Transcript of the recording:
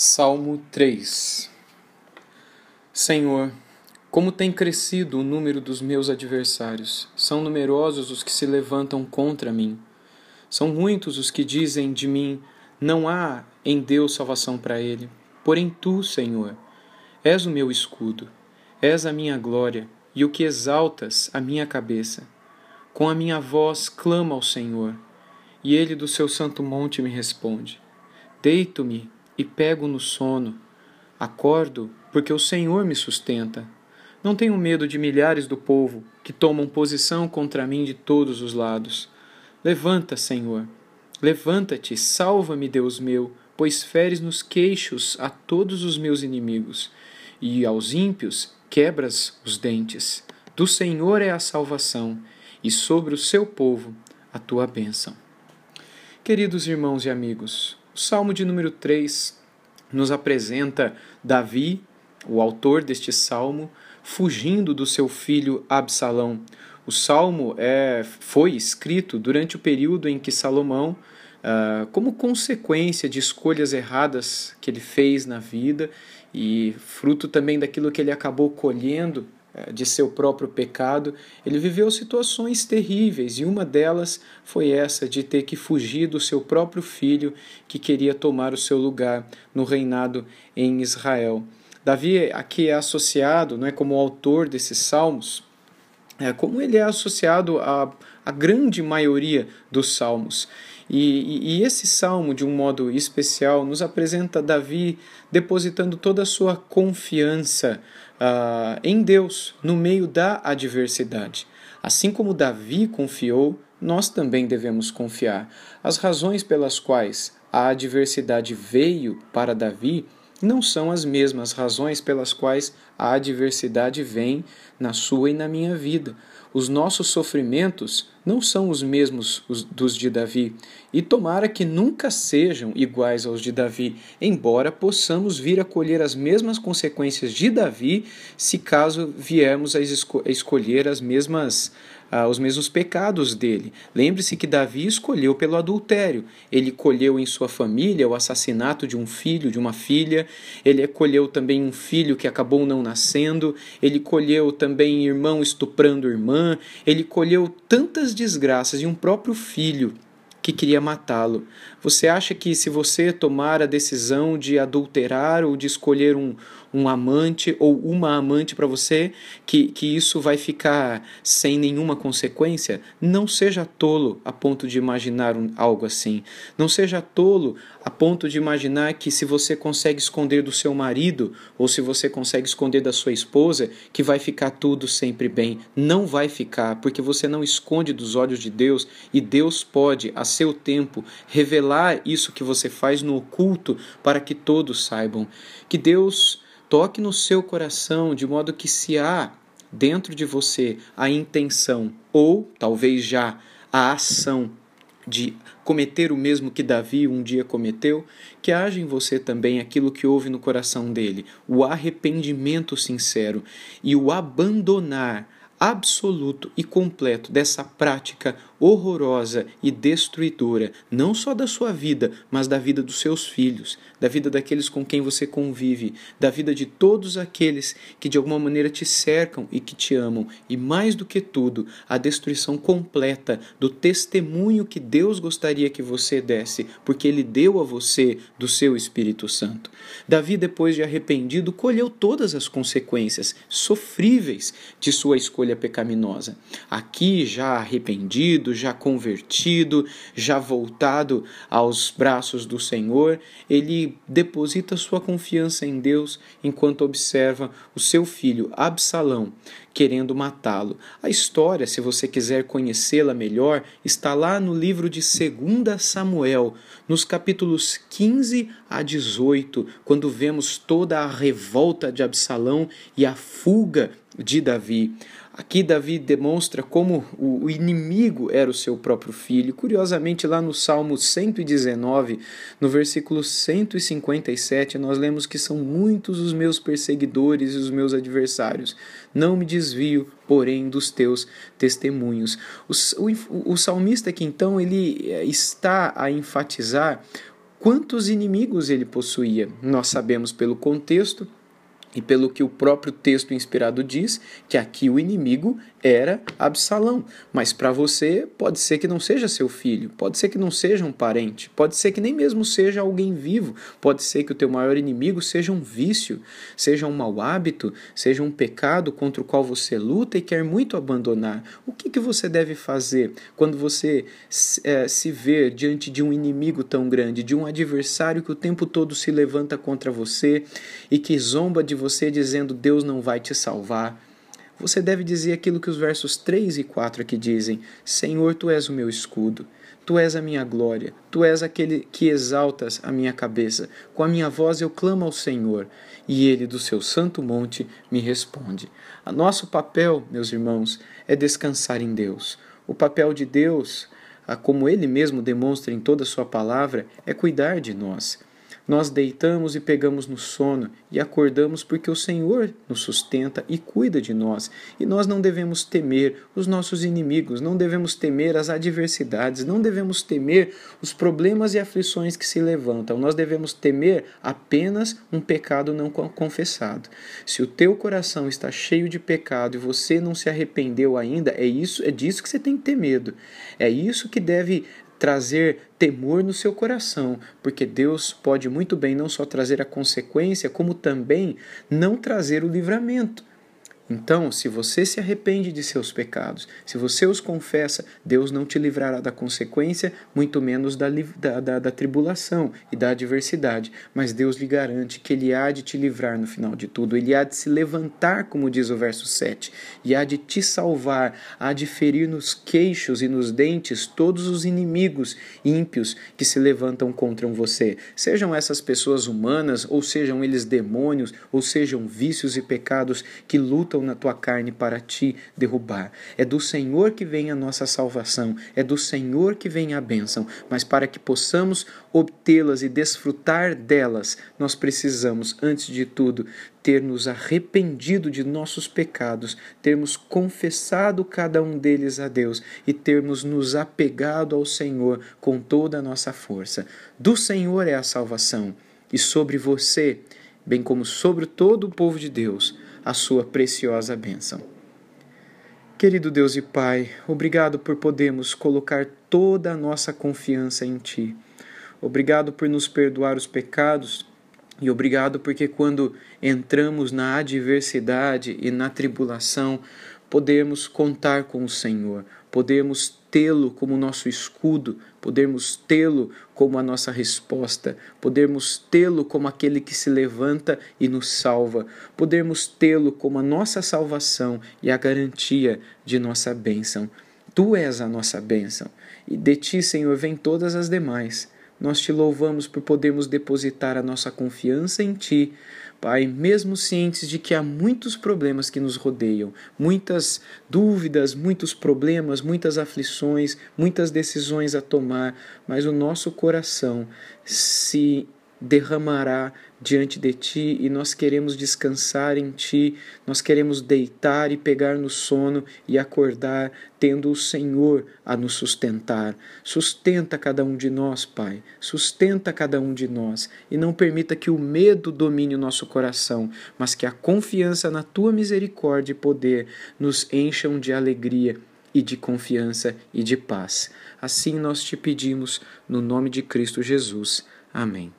Salmo 3 Senhor, como tem crescido o número dos meus adversários, são numerosos os que se levantam contra mim. São muitos os que dizem de mim: não há em Deus salvação para ele. Porém, tu, Senhor, és o meu escudo, és a minha glória e o que exaltas a minha cabeça. Com a minha voz clamo ao Senhor, e ele do seu santo monte me responde. Deito-me e pego no sono. Acordo porque o Senhor me sustenta. Não tenho medo de milhares do povo que tomam posição contra mim de todos os lados. Levanta, Senhor. Levanta-te, salva-me, Deus meu, pois feres nos queixos a todos os meus inimigos, e aos ímpios quebras os dentes. Do Senhor é a salvação, e sobre o seu povo a tua bênção. Queridos irmãos e amigos, o Salmo de número 3 nos apresenta Davi, o autor deste salmo, fugindo do seu filho Absalão. O salmo é, foi escrito durante o período em que Salomão, uh, como consequência de escolhas erradas que ele fez na vida e fruto também daquilo que ele acabou colhendo de seu próprio pecado, ele viveu situações terríveis e uma delas foi essa de ter que fugir do seu próprio filho que queria tomar o seu lugar no reinado em Israel. Davi aqui é associado, não é como autor desses salmos, é, como ele é associado à, à grande maioria dos salmos. E, e, esse salmo, de um modo especial, nos apresenta Davi depositando toda a sua confiança uh, em Deus no meio da adversidade. Assim como Davi confiou, nós também devemos confiar. As razões pelas quais a adversidade veio para Davi não são as mesmas razões pelas quais a adversidade vem na sua e na minha vida. Os nossos sofrimentos não são os mesmos dos de Davi, e tomara que nunca sejam iguais aos de Davi, embora possamos vir a colher as mesmas consequências de Davi, se caso viermos a, esco a escolher as mesmas ah, os mesmos pecados dele. Lembre-se que Davi escolheu pelo adultério. Ele colheu em sua família o assassinato de um filho, de uma filha. Ele colheu também um filho que acabou não nascendo. Ele colheu também irmão estuprando irmã. Ele colheu tantas desgraças e um próprio filho que queria matá-lo. Você acha que se você tomar a decisão de adulterar ou de escolher um, um amante ou uma amante para você, que, que isso vai ficar sem nenhuma consequência? Não seja tolo a ponto de imaginar um, algo assim. Não seja tolo a ponto de imaginar que se você consegue esconder do seu marido ou se você consegue esconder da sua esposa, que vai ficar tudo sempre bem. Não vai ficar, porque você não esconde dos olhos de Deus e Deus pode, a seu tempo, revelar isso que você faz no oculto para que todos saibam. Que Deus toque no seu coração de modo que se há dentro de você a intenção ou talvez já a ação de cometer o mesmo que Davi um dia cometeu, que haja em você também aquilo que houve no coração dele, o arrependimento sincero e o abandonar absoluto e completo dessa prática horrorosa e destruidora, não só da sua vida, mas da vida dos seus filhos, da vida daqueles com quem você convive, da vida de todos aqueles que de alguma maneira te cercam e que te amam, e mais do que tudo, a destruição completa do testemunho que Deus gostaria que você desse, porque ele deu a você do seu Espírito Santo. Davi, depois de arrependido, colheu todas as consequências sofríveis de sua escolha pecaminosa. Aqui, já arrependido, já convertido, já voltado aos braços do Senhor, ele deposita sua confiança em Deus enquanto observa o seu filho Absalão querendo matá-lo. A história, se você quiser conhecê-la melhor, está lá no livro de 2 Samuel, nos capítulos 15 a 18, quando vemos toda a revolta de Absalão e a fuga de Davi. Aqui Davi demonstra como o inimigo era o seu próprio filho. Curiosamente, lá no Salmo 119, no versículo 157, nós lemos que são muitos os meus perseguidores e os meus adversários. Não me desvio, porém, dos teus testemunhos. O, o, o salmista aqui, então, ele eh, está a enfatizar quantos inimigos ele possuía. Nós sabemos pelo contexto e pelo que o próprio texto inspirado diz, que aqui o inimigo era Absalão. Mas para você, pode ser que não seja seu filho, pode ser que não seja um parente, pode ser que nem mesmo seja alguém vivo, pode ser que o teu maior inimigo seja um vício, seja um mau hábito, seja um pecado contra o qual você luta e quer muito abandonar. O que, que você deve fazer quando você é, se vê diante de um inimigo tão grande, de um adversário que o tempo todo se levanta contra você e que zomba de você dizendo Deus não vai te salvar, você deve dizer aquilo que os versos 3 e 4 aqui dizem: Senhor, tu és o meu escudo, tu és a minha glória, tu és aquele que exaltas a minha cabeça. Com a minha voz eu clamo ao Senhor, e ele do seu santo monte me responde. A nosso papel, meus irmãos, é descansar em Deus. O papel de Deus, como ele mesmo demonstra em toda a sua palavra, é cuidar de nós. Nós deitamos e pegamos no sono e acordamos porque o Senhor nos sustenta e cuida de nós. E nós não devemos temer os nossos inimigos, não devemos temer as adversidades, não devemos temer os problemas e aflições que se levantam. Nós devemos temer apenas um pecado não confessado. Se o teu coração está cheio de pecado e você não se arrependeu ainda, é isso, é disso que você tem que ter medo. É isso que deve trazer temor no seu coração, porque Deus pode muito bem não só trazer a consequência, como também não trazer o livramento. Então, se você se arrepende de seus pecados, se você os confessa, Deus não te livrará da consequência, muito menos da, da, da, da, tribulação e da adversidade. Mas Deus lhe garante que Ele há de te livrar no final de tudo, Ele há de se levantar, como diz o verso 7, e há de te salvar, há de ferir nos queixos e nos dentes todos os inimigos ímpios que se levantam contra você. Sejam essas pessoas humanas, ou sejam eles demônios, ou sejam vícios e pecados que lutam na tua carne para te derrubar. É do Senhor que vem a nossa salvação, é do Senhor que vem a bênção, mas para que possamos obtê-las e desfrutar delas, nós precisamos, antes de tudo, ter nos arrependido de nossos pecados, termos confessado cada um deles a Deus e termos nos apegado ao Senhor com toda a nossa força. Do Senhor é a salvação, e sobre você, bem como sobre todo o povo de Deus, a sua preciosa bênção. Querido Deus e Pai, obrigado por podermos colocar toda a nossa confiança em Ti. Obrigado por nos perdoar os pecados e obrigado porque quando entramos na adversidade e na tribulação, podemos contar com o Senhor, podemos tê-lo como nosso escudo, podermos tê-lo como a nossa resposta, podermos tê-lo como aquele que se levanta e nos salva, podermos tê-lo como a nossa salvação e a garantia de nossa bênção. Tu és a nossa bênção, e de ti, Senhor, vem todas as demais. Nós te louvamos por podermos depositar a nossa confiança em Ti, Pai, mesmo cientes de que há muitos problemas que nos rodeiam, muitas dúvidas, muitos problemas, muitas aflições, muitas decisões a tomar, mas o nosso coração se derramará diante de ti e nós queremos descansar em ti, nós queremos deitar e pegar no sono e acordar tendo o Senhor a nos sustentar. Sustenta cada um de nós, Pai, sustenta cada um de nós e não permita que o medo domine o nosso coração, mas que a confiança na tua misericórdia e poder nos encham de alegria e de confiança e de paz. Assim nós te pedimos, no nome de Cristo Jesus. Amém.